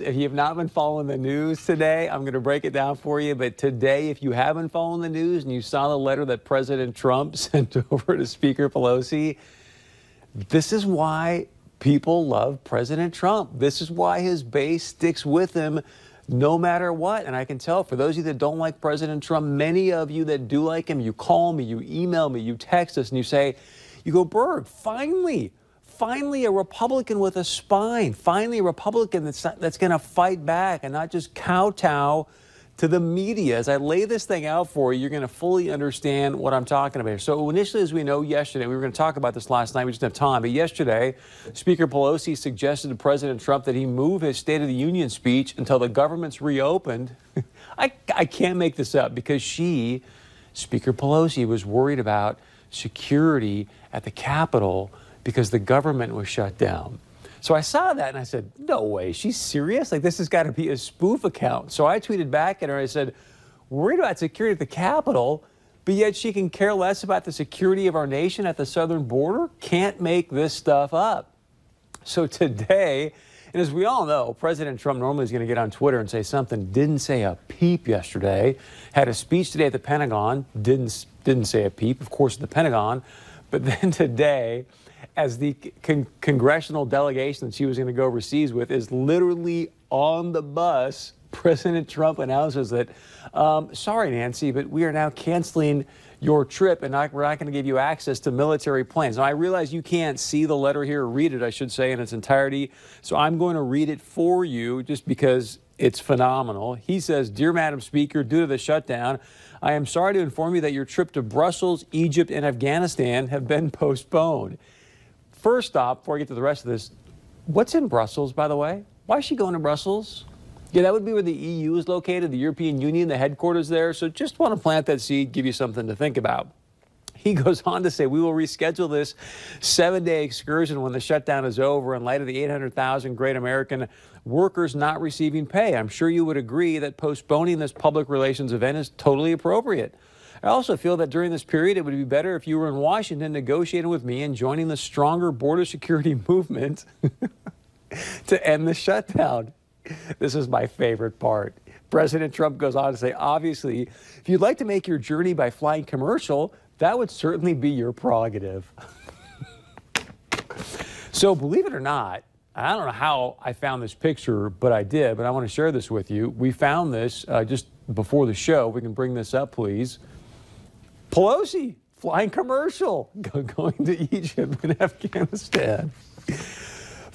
If you have not been following the news today, I'm going to break it down for you. But today, if you haven't followed the news and you saw the letter that President Trump sent over to Speaker Pelosi, this is why people love President Trump. This is why his base sticks with him no matter what. And I can tell for those of you that don't like President Trump, many of you that do like him, you call me, you email me, you text us, and you say, you go, Berg, finally finally a Republican with a spine, finally a Republican that's, that's going to fight back and not just kowtow to the media. As I lay this thing out for you, you're going to fully understand what I'm talking about here. So initially, as we know yesterday, we were going to talk about this last night, we just didn't have time, but yesterday, Speaker Pelosi suggested to President Trump that he move his State of the Union speech until the government's reopened. I, I can't make this up because she, Speaker Pelosi, was worried about security at the Capitol because the government was shut down. So I saw that and I said, no way, she's serious? Like, this has got to be a spoof account. So I tweeted back at her, I said, worried about security at the Capitol, but yet she can care less about the security of our nation at the southern border? Can't make this stuff up. So today, and as we all know, President Trump normally is going to get on Twitter and say something, didn't say a peep yesterday, had a speech today at the Pentagon, didn't, didn't say a peep, of course, at the Pentagon, but then today, as the con congressional delegation that she was going to go overseas with is literally on the bus. President Trump announces that, um, sorry, Nancy, but we are now canceling your trip and not, we're not going to give you access to military planes. Now, I realize you can't see the letter here, or read it, I should say, in its entirety. So I'm going to read it for you just because it's phenomenal. He says, Dear Madam Speaker, due to the shutdown, I am sorry to inform you that your trip to Brussels, Egypt, and Afghanistan have been postponed. First off, before I get to the rest of this, what's in Brussels, by the way? Why is she going to Brussels? Yeah, that would be where the EU is located, the European Union, the headquarters there. So just want to plant that seed, give you something to think about. He goes on to say, we will reschedule this seven day excursion when the shutdown is over in light of the 800,000 great American workers not receiving pay. I'm sure you would agree that postponing this public relations event is totally appropriate. I also feel that during this period, it would be better if you were in Washington negotiating with me and joining the stronger border security movement to end the shutdown. This is my favorite part. President Trump goes on to say, obviously, if you'd like to make your journey by flying commercial, that would certainly be your prerogative. so, believe it or not, I don't know how I found this picture, but I did. But I want to share this with you. We found this uh, just before the show. We can bring this up, please. Pelosi flying commercial going to Egypt and Afghanistan.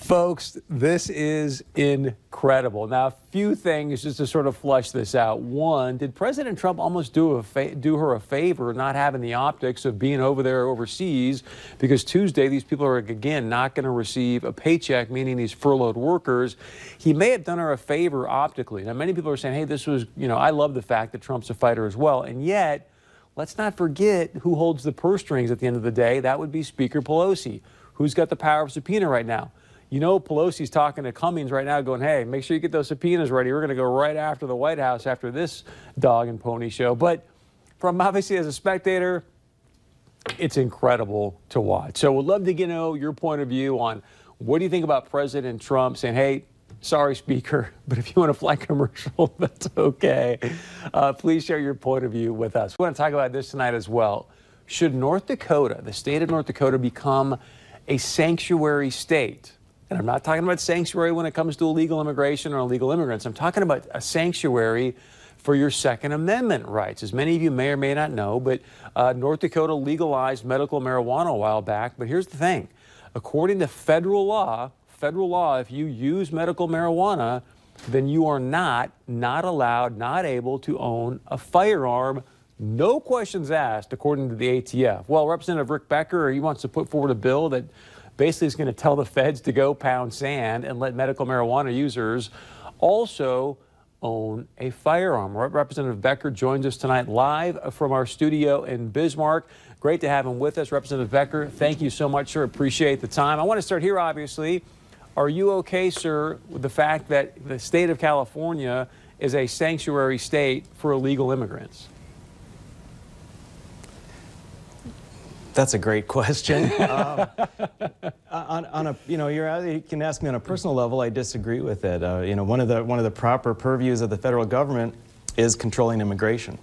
Folks, this is incredible. Now, a few things just to sort of flush this out. One, did President Trump almost do, do her a favor not having the optics of being over there overseas? Because Tuesday, these people are, again, not going to receive a paycheck, meaning these furloughed workers. He may have done her a favor optically. Now, many people are saying, hey, this was, you know, I love the fact that Trump's a fighter as well. And yet, Let's not forget who holds the purse strings at the end of the day. That would be Speaker Pelosi. Who's got the power of subpoena right now? You know, Pelosi's talking to Cummings right now, going, hey, make sure you get those subpoenas ready. We're going to go right after the White House after this dog and pony show. But from obviously as a spectator, it's incredible to watch. So we'd love to get know your point of view on what do you think about President Trump saying, hey, Sorry, Speaker, but if you want to fly commercial, that's okay. Uh, please share your point of view with us. We want to talk about this tonight as well. Should North Dakota, the state of North Dakota, become a sanctuary state? And I'm not talking about sanctuary when it comes to illegal immigration or illegal immigrants. I'm talking about a sanctuary for your Second Amendment rights. As many of you may or may not know, but uh, North Dakota legalized medical marijuana a while back. But here's the thing according to federal law, federal law, if you use medical marijuana, then you are not, not allowed, not able to own a firearm. No questions asked, according to the ATF. Well, Representative Rick Becker, he wants to put forward a bill that basically is going to tell the feds to go pound sand and let medical marijuana users also own a firearm. Representative Becker joins us tonight live from our studio in Bismarck. Great to have him with us. Representative Becker, thank you so much, sir. Appreciate the time. I want to start here, obviously. Are you okay, sir, with the fact that the state of California is a sanctuary state for illegal immigrants? That's a great question. um, on, on, a, you know, you're, you can ask me on a personal level. I disagree with it. Uh, you know, one of the one of the proper purviews of the federal government is controlling immigration,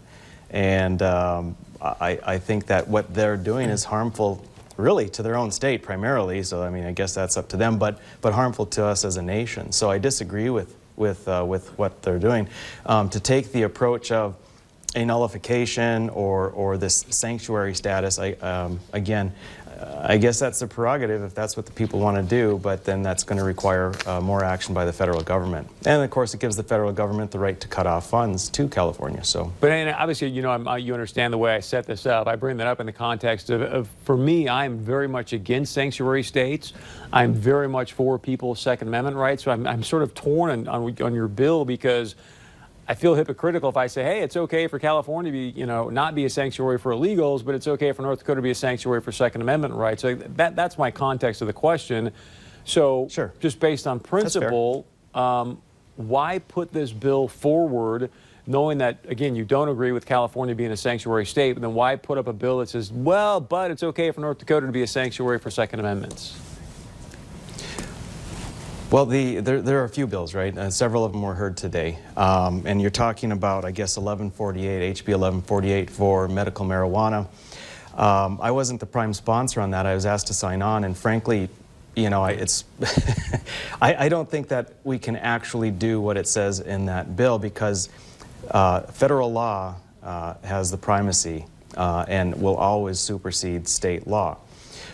and um, I, I think that what they're doing is harmful, really, to their own state primarily. So I mean, I guess that's up to them, but but harmful to us as a nation. So I disagree with with uh, with what they're doing. Um, to take the approach of a nullification or, or this sanctuary status, I, um, again, I guess that's the prerogative if that's what the people want to do, but then that's going to require uh, more action by the federal government. And of course, it gives the federal government the right to cut off funds to California. So, but obviously, you know, I'm, you understand the way I set this up. I bring that up in the context of, of, for me, I'm very much against sanctuary states. I'm very much for people's Second Amendment rights. So I'm, I'm sort of torn on, on, on your bill because I feel hypocritical if I say, hey, it's okay for California to be, you know, not be a sanctuary for illegals, but it's okay for North Dakota to be a sanctuary for Second Amendment rights. So that, that's my context of the question. So sure. just based on principle, um, why put this bill forward knowing that, again, you don't agree with California being a sanctuary state, but then why put up a bill that says, well, but it's okay for North Dakota to be a sanctuary for Second Amendments? Well, the, there, there, are a few bills, right? Uh, several of them were heard today. Um, and you're talking about, I guess, 1148, HB 1148 for medical marijuana. Um, I wasn't the prime sponsor on that. I was asked to sign on, and frankly, you know, I, it's I, I, don't think that we can actually do what it says in that bill because uh, federal law uh, has the primacy uh, and will always supersede state law.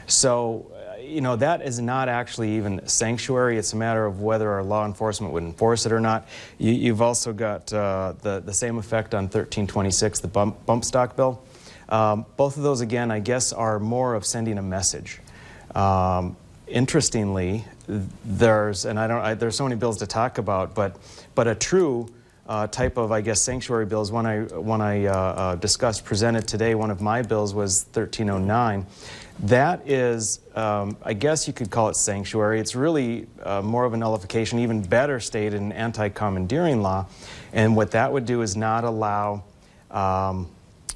So you know, that is not actually even sanctuary. It's a matter of whether our law enforcement would enforce it or not. You, have also got uh, the, the same effect on 1326, the bump, bump stock bill. Um, both of those, again, I guess, are more of sending a message. Um, interestingly, there's, and I don't, I, there's so many bills to talk about, but, but a true uh, type of, I guess, sanctuary bills. One I, one I uh, uh, discussed, presented today, one of my bills was 1309. That is, um, I guess you could call it sanctuary. It's really uh, more of a nullification, even better stated in anti-commandeering law. And what that would do is not allow um,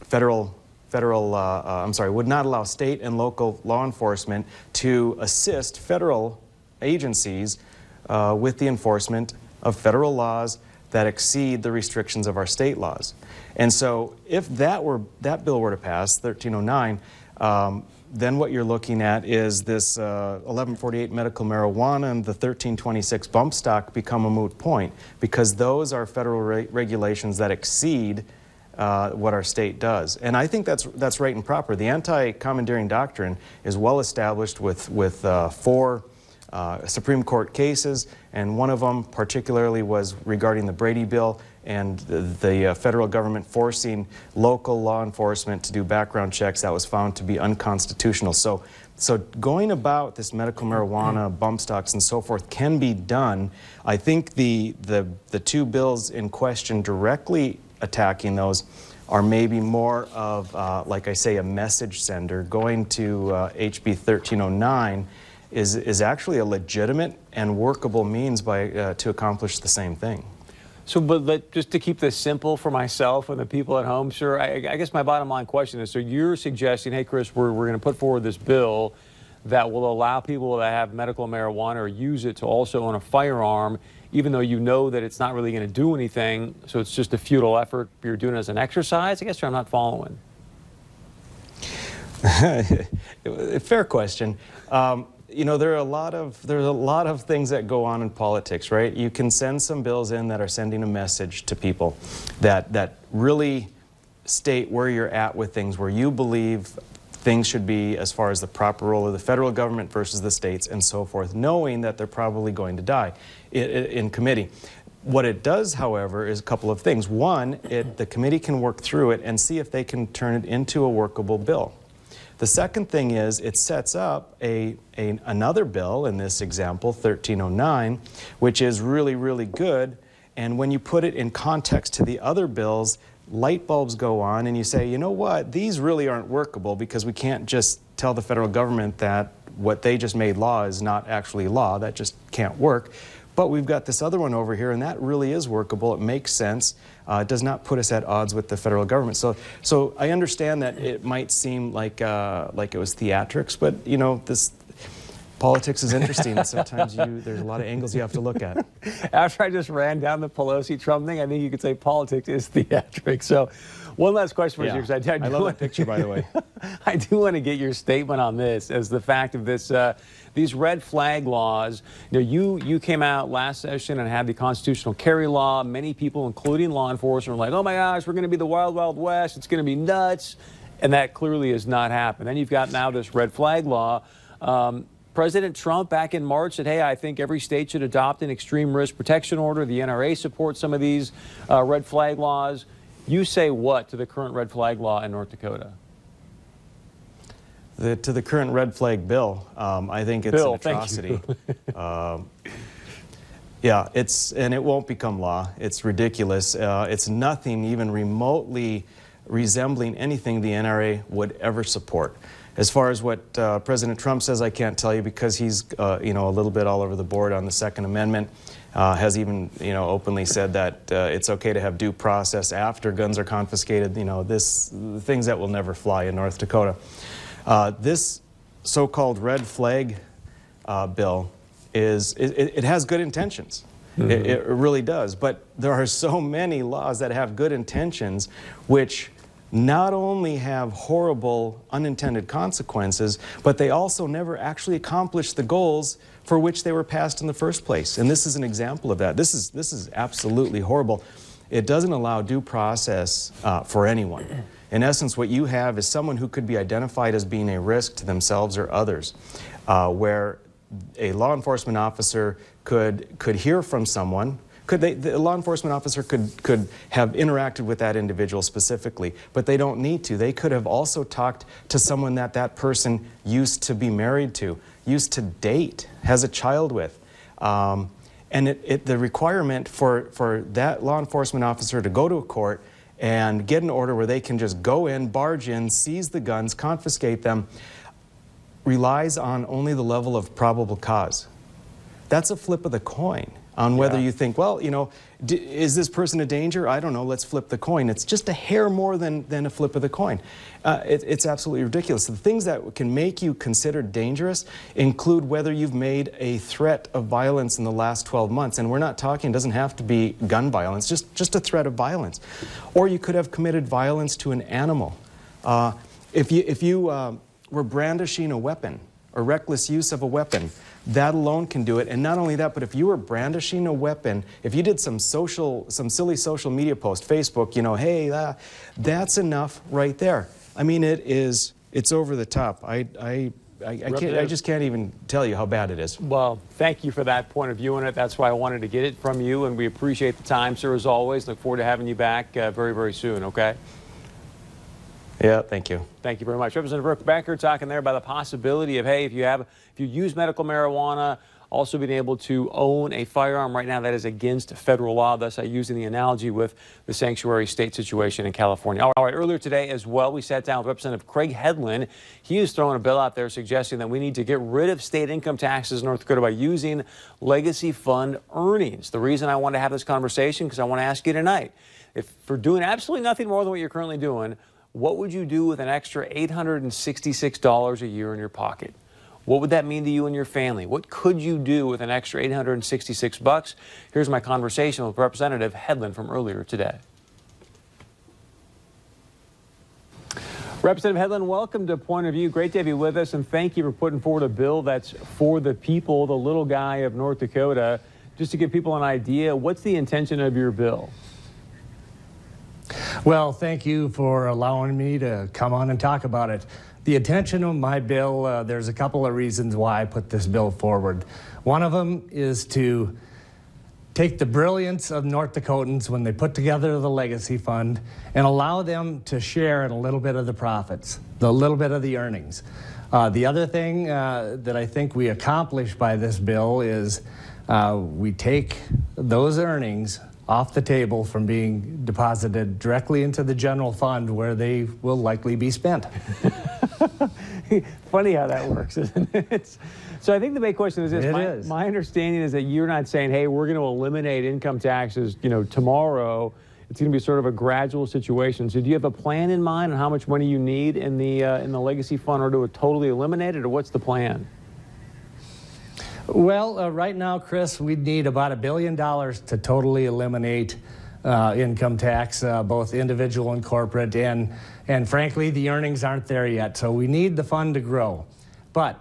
federal federal, uh, uh, I'm sorry, would not allow state and local law enforcement to assist federal agencies uh, with the enforcement of federal laws that exceed the restrictions of our state laws. And so if that were that bill were to pass, 1309, um, then what you're looking at is this uh, 1148 medical marijuana and the 1326 bump stock become a moot point because those are federal re regulations that exceed uh, what our state does. And I think that's, that's right and proper. The anti-commandeering doctrine is well established with, with uh, four uh, Supreme Court cases, and one of them particularly was regarding the Brady Bill and the, the uh, federal government forcing local law enforcement to do background checks that was found to be unconstitutional. So, so going about this medical marijuana, bump stocks, and so forth can be done. I think the, the, the two bills in question directly attacking those are maybe more of, uh, like I say, a message sender. Going to uh, HB 1309 is, is actually a legitimate and workable means by, uh, to accomplish the same thing. So, but, but, just to keep this simple for myself and the people at home, sir, I, I guess my bottom line question is, so you're suggesting, hey, Chris, we're, we're going to put forward this bill that will allow people that have medical marijuana or use it to also own a firearm, even though you know that it's not really going to do anything, so it's just a futile effort, you're doing it as an exercise? I guess I'm not following. Fair question. Um, you know, there are a lot of there's a lot of things that go on in politics, right? You can send some bills in that are sending a message to people that that really state where you're at with things, where you believe things should be as far as the proper role of the federal government versus the states and so forth, knowing that they're probably going to die in, in committee. What it does, however, is a couple of things. One, it, the committee can work through it and see if they can turn it into a workable bill. The second thing is it sets up a, a, another bill, in this example, 1309, which is really, really good. And when you put it in context to the other bills, light bulbs go on and you say, you know what, these really aren't workable because we can't just tell the federal government that what they just made law is not actually law. That just can't work. But we've got this other one over here, and that really is workable. It makes sense. Uh, it does not put us at odds with the federal government. So, so I understand that it might seem like uh, like it was theatrics, but you know this politics is interesting. sometimes you, there's a lot of angles you have to look at. After I just ran down the Pelosi Trump thing, I think you could say politics is theatrics. So, one last question for Yeah. you, because I, I, do I love want- that picture, by the way. I do want to get your statement on this, as the fact of this, uh, these red flag laws. You know, you you came out last session and had the constitutional carry law. Many people, including law enforcement, were like, "Oh my gosh, we're going to be the wild, wild west. It's going to be nuts," and that clearly has not happened. Then you've got now this red flag law. Um, President Trump back in March said, hey, I think every state should adopt an extreme risk protection order. The NRA supports some of these uh, red flag laws. You say what to the current red flag law in North Dakota? The, to the current red flag bill, um, I think it's Bill, an atrocity. um, yeah, it's and it won't become law. It's ridiculous. Uh, it's nothing even remotely resembling anything the NRA would ever support. As far as what uh, President Trump says, I can't tell you because he's uh, you know a little bit all over the board on the Second Amendment. Uh, has even you know openly said that uh, it's okay to have due process after guns are confiscated. You know this things that will never fly in North Dakota. Uh, this so-called red flag uh, bill is it, it has good intentions. It, it really does. But there are so many laws that have good intentions, which not only have horrible unintended consequences, but they also never actually accomplish the goals for which they were passed in the first place. And this is an example of that. This is this is absolutely horrible. It doesn't allow due process uh, for anyone. In essence, what you have is someone who could be identified as being a risk to themselves or others, uh, where a law enforcement officer could could hear from someone. Could they, the law enforcement officer could, could have interacted with that individual specifically, but they don't need to. They could have also talked to someone that that person used to be married to, used to date, has a child with. Um, and it, it, the requirement for, for that law enforcement officer to go to a court and get an order where they can just go in, barge in, seize the guns, confiscate them, relies on only the level of probable cause. That's a flip of the coin on whether Yeah. you think, well, you know, d- is this person a danger? I don't know, let's flip the coin. It's just a hair more than, than a flip of the coin. Uh, it, it's absolutely ridiculous. The things that can make you considered dangerous include whether you've made a threat of violence in the last 12 months. And we're not talking, it doesn't have to be gun violence, just, just a threat of violence. Or you could have committed violence to an animal. Uh, if you, if you uh, were brandishing a weapon or reckless use of a weapon, that alone can do it. And not only that, but if you were brandishing a weapon, if you did some social, some silly social media post, Facebook, you know, hey, uh, that's enough right there. I mean, it is, it's over the top. I, I, I, I, can't, I just can't even tell you how bad it is. Well, thank you for that point of view on it. That's why I wanted to get it from you, and we appreciate the time, sir, as always. Look forward to having you back uh, very, very soon, okay? Yeah, thank you. Thank you very much. Representative Brooke Becker talking there about the possibility of, hey, if you have, if you use medical marijuana, also being able to own a firearm right now that is against federal law. Thus, I using the analogy with the sanctuary state situation in California. All right, earlier today as well, we sat down with Representative Craig Headland. He is throwing a bill out there suggesting that we need to get rid of state income taxes in North Dakota by using legacy fund earnings. The reason I want to have this conversation because I want to ask you tonight, if for doing absolutely nothing more than what you're currently doing, what would you do with an extra $866 a year in your pocket? What would that mean to you and your family? What could you do with an extra 866 bucks? Here's my conversation with Representative Headland from earlier today. Representative Headland, welcome to Point of View. Great to have you with us, and thank you for putting forward a bill that's for the people, the little guy of North Dakota. Just to give people an idea, what's the intention of your bill? Well, thank you for allowing me to come on and talk about it. The attention of my bill, uh, there's a couple of reasons why I put this bill forward. One of them is to take the brilliance of North Dakotans when they put together the Legacy Fund and allow them to share in a little bit of the profits, the little bit of the earnings. Uh, the other thing uh, that I think we accomplish by this bill is uh, we take those earnings off the table from being deposited directly into the general fund where they will likely be spent. Funny how that works, isn't it? So I think the big question is this. It my, is. my understanding is that you're not saying, hey, we're going to eliminate income taxes, you know, tomorrow. It's going to be sort of a gradual situation. So do you have a plan in mind on how much money you need in the uh, in the legacy fund, or to totally eliminate it, or what's the plan? Well, uh, right now, Chris, we'd need about a billion dollars to totally eliminate uh, income tax, uh, both individual and corporate, and and frankly, the earnings aren't there yet. So we need the fund to grow, but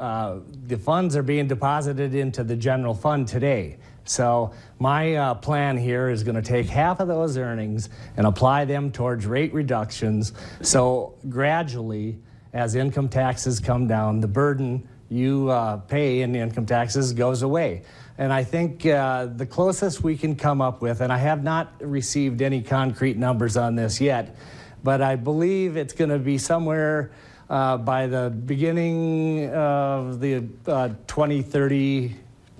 uh, the funds are being deposited into the general fund today. So my uh, plan here is going to take half of those earnings and apply them towards rate reductions. So gradually, as income taxes come down, the burden you uh, pay in income taxes goes away. And I think uh, the closest we can come up with, and I have not received any concrete numbers on this yet, but I believe it's going to be somewhere uh, by the beginning of the uh, 2030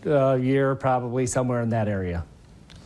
uh, year, probably somewhere in that area.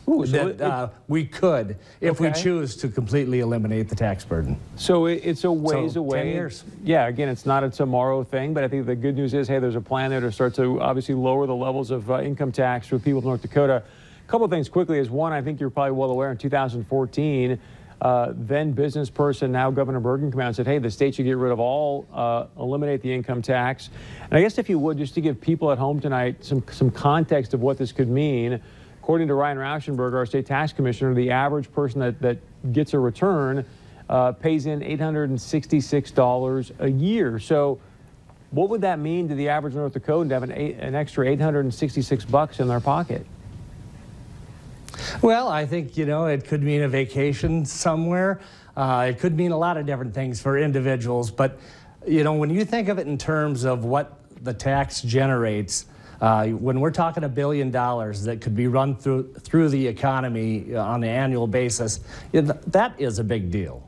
Ooh, so that it- uh, we could, if we choose to completely eliminate the tax burden. So it, it's a ways So, 10 away. years. Yeah, again, it's not a tomorrow thing, but I think the good news is, hey, there's a plan there to start to obviously lower the levels of uh, income tax for people of North Dakota. A couple of things quickly is one, I think you're probably well aware in 2014, uh, then business person, now Governor Burgum came out and said, hey, the state should get rid of all, uh, eliminate the income tax. And I guess if you would, just to give people at home tonight some, some context of what this could mean, According to Ryan Rauschenberger, our state tax commissioner, the average person that, that gets a return uh, pays in $866 a year. So, what would that mean to the average North Dakotan to have an, an extra 866 bucks in their pocket? Well, I think, you know, it could mean a vacation somewhere. Uh, it could mean a lot of different things for individuals. But, you know, when you think of it in terms of what the tax generates, uh, when we're talking a billion dollars that could be run through, through the economy uh, on an annual basis, that is a big deal.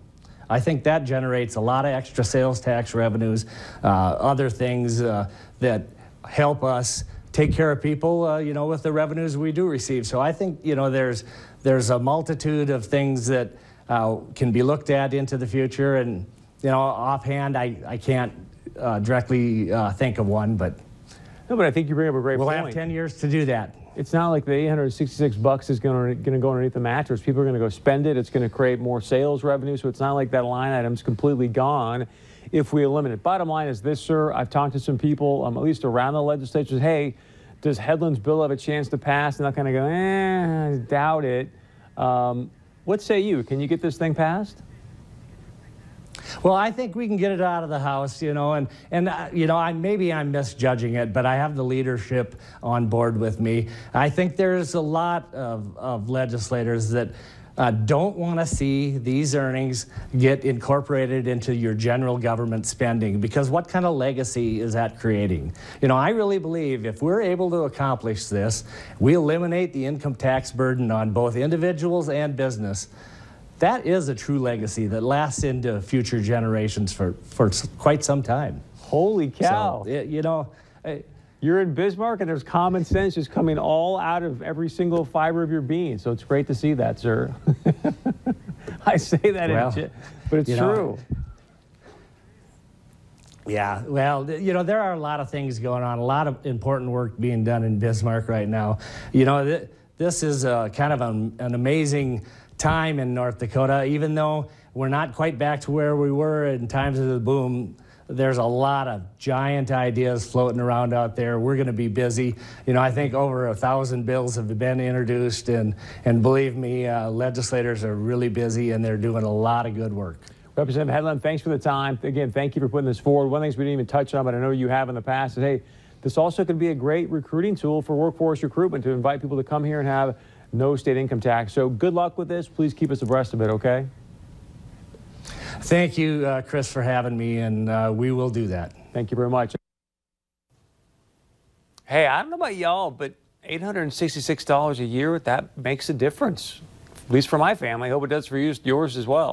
I think that generates a lot of extra sales tax revenues, uh, other things uh, that help us take care of people, uh, you know, with the revenues we do receive. So I think, you know, there's there's a multitude of things that uh, can be looked at into the future. And, you know, offhand, I, I can't uh, directly think of one, but No, but I think you bring up a great we'll point. have 10 years to do that. It's not like the 866 bucks is going to go underneath the mattress. People are going to go spend it. It's going to create more sales revenue. So it's not like that line item's completely gone if we eliminate it. Bottom line is this, sir. I've talked to some people, um, at least around the legislature. Hey, does Headland's bill have a chance to pass? And they're kind of go, eh, I doubt it. Um, what say you? Can you get this thing passed? Well, I think we can get it out of the House, you know, and, and uh, you know, I, maybe I'm misjudging it, but I have the leadership on board with me. I think there's a lot of, of legislators that uh, don't want to see these earnings get incorporated into your general government spending because what kind of legacy is that creating? You know, I really believe if we're able to accomplish this, we eliminate the income tax burden on both individuals and business that is a true legacy that lasts into future generations for, for quite some time. Holy cow. So, it- you know, eh, You're in Bismarck, and there's common sense just coming all out of every single fiber of your being. So it's great to see that, sir. I say that, Well, in, but it's you know, true. yeah, well, you know, there are a lot of things going on, a lot of important work being done in Bismarck right now. You know, th- this is uh, kind of an, an amazing time in North Dakota, even though we're not quite back to where we were in times of the boom. There's a lot of giant ideas floating around out there. We're going to be busy. You know, I think over a thousand bills have been introduced, and and believe me, uh, legislators are really busy and they're doing a lot of good work. Representative Headland, thanks for the time. Again, thank you for putting this forward. One of the things we didn't even touch on, but I know you have in the past, is hey, this also could be a great recruiting tool for workforce recruitment to invite people to come here and have no state income tax. So good luck with this. Please keep us abreast of it, okay? Thank you, uh, Chris, for having me, and uh, we will do that. Thank you very much. Hey, I don't know about y'all, but $866 a year, that makes a difference. At least for my family. I hope it does for you, yours as well.